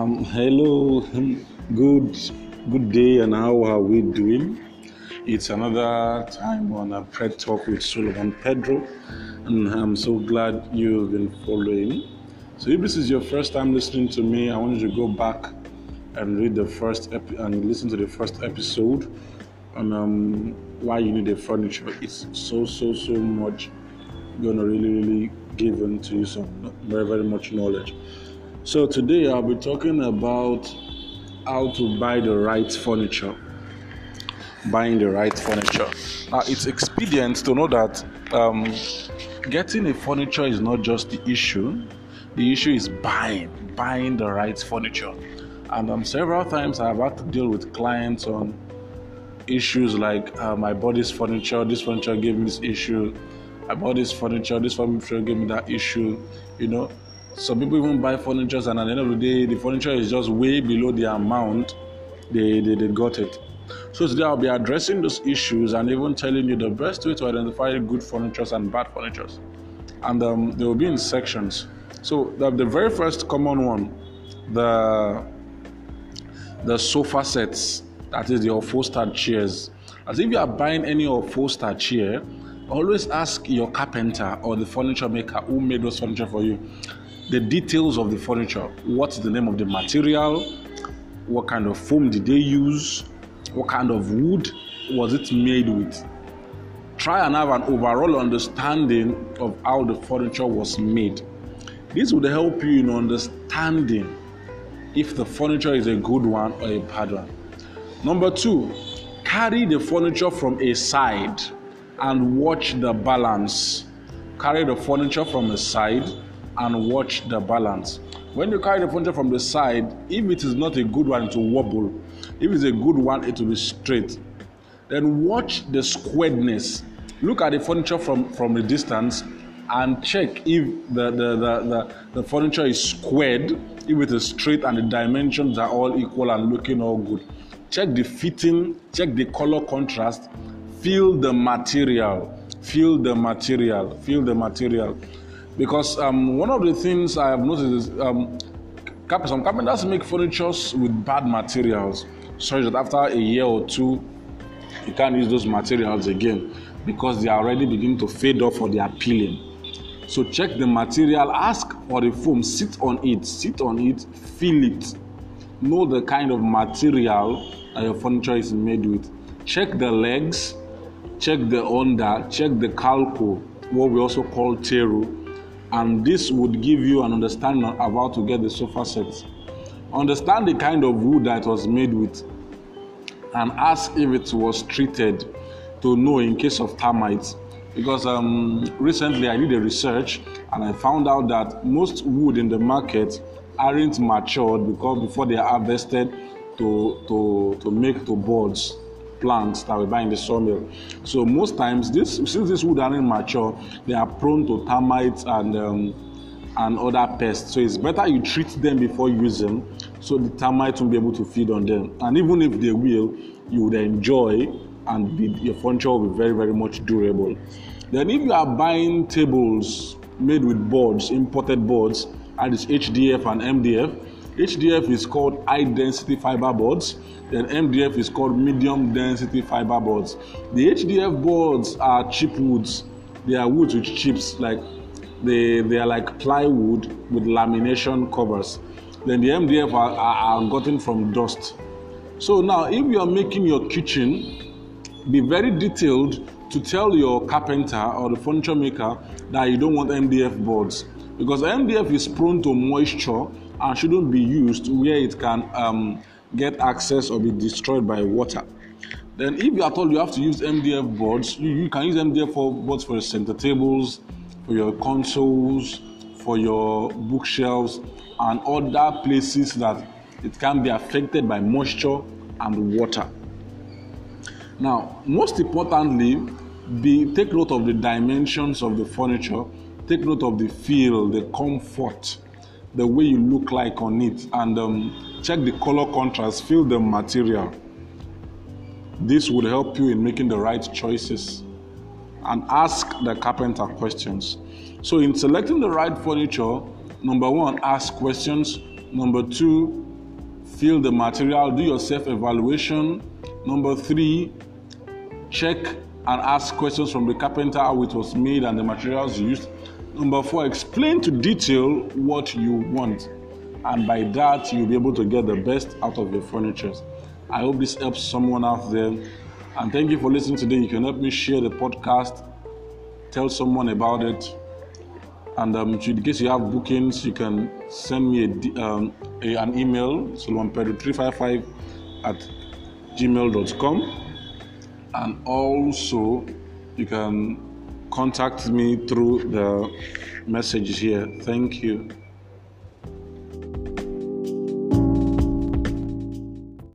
Um, hello, good, good day, and how are we doing? It's another time on a prayer talk with Solomon Pedro, and I'm so glad you've been following. So, if this is your first time listening to me, I want you to go back and read the first epi- and listen to the first episode on um, why you need a furniture. It's so, so, so much gonna really, really give into you some very, very much knowledge. So today I'll be talking about how to buy the right furniture. Buying the right furniture. Now it's expedient to know that um, getting a furniture is not just the issue. The issue is buying, buying the right furniture. And um, several times I've had to deal with clients on issues like uh, my body's furniture, this furniture gave me this issue, I bought this furniture, this furniture gave me that issue, you know. Some people even buy furniture and at the end of the day, the furniture is just way below the amount they, they, they got it. So today I'll be addressing those issues and even telling you the best way to identify good furniture and bad furniture. And um, they will be in sections. So the, the very first common one, the the sofa sets, that is the upholstered chairs. As if you are buying any upholstered chair, always ask your carpenter or the furniture maker who made those furniture for you the details of the furniture. What's the name of the material? What kind of foam did they use? What kind of wood was it made with? Try and have an overall understanding of how the furniture was made. This would help you in understanding if the furniture is a good one or a bad one. Number two, carry the furniture from a side and watch the balance. Carry the furniture from a side and watch the balance. When you carry the furniture from the side, if it is not a good one, it will wobble. If it's a good one, it will be straight. Then watch the squareness. Look at the furniture from, from a distance and check if the, the, the, the, the furniture is squared, if it is straight and the dimensions are all equal and looking all good. Check the fitting, check the color contrast, feel the material, feel the material, feel the material. Because um, one of the things I have noticed is um, some carpenters make furnitures with bad materials, such that after a year or two, you can't use those materials again because they are already beginning to fade off or they are peeling. So check the material, ask for the foam, sit on it, sit on it, feel it. Know the kind of material that your furniture is made with. Check the legs, check the under, check the calco, what we also call teru, and this would give you an understanding of how to get the sofa set. Understand the kind of wood that was made with, and ask if it was treated to know in case of termites. Because um, recently I did a research and I found out that most wood in the market aren't matured because before they are harvested to, to, to make to boards plants that we buy in the sawmill. So most times, this since this wood aren't mature, they are prone to termites and um, and other pests. So it's better you treat them before you use them, so the termites won't be able to feed on them. And even if they will, you would enjoy and be, your furniture will be very very much durable. Then if you are buying tables made with boards, imported boards, that is HDF and MDF. HDF is called high density fiber boards, then MDF is called medium density fiber boards. The HDF boards are cheap woods. They are woods with chips, like they, they are like plywood with lamination covers. Then the MDF are, are, are gotten from dust. So now, if you are making your kitchen, be very detailed to tell your carpenter or the furniture maker that you don't want MDF boards because MDF is prone to moisture and shouldn't be used where it can um, get access or be destroyed by water. Then, if you are told you have to use MDF boards, you, you can use MDF for boards for your center tables, for your consoles, for your bookshelves, and other places that it can be affected by moisture and water. Now, most importantly, be take note of the dimensions of the furniture, take note of the feel, the comfort, the way you look like on it, and um, check the color contrast, feel the material. This would help you in making the right choices and ask the carpenter questions. So, in selecting the right furniture, number one, ask questions. Number two, feel the material, do your self evaluation. Number three, check and ask questions from the carpenter how it was made and the materials used. Number four, explain to detail what you want. And by that, you'll be able to get the best out of your furniture. I hope this helps someone out there. And thank you for listening today. You can help me share the podcast, tell someone about it. And um, in case you have bookings, you can send me a, um, a an email, solomonpedro355 at gmail.com. And also, you can contact me through the messages here. Thank you.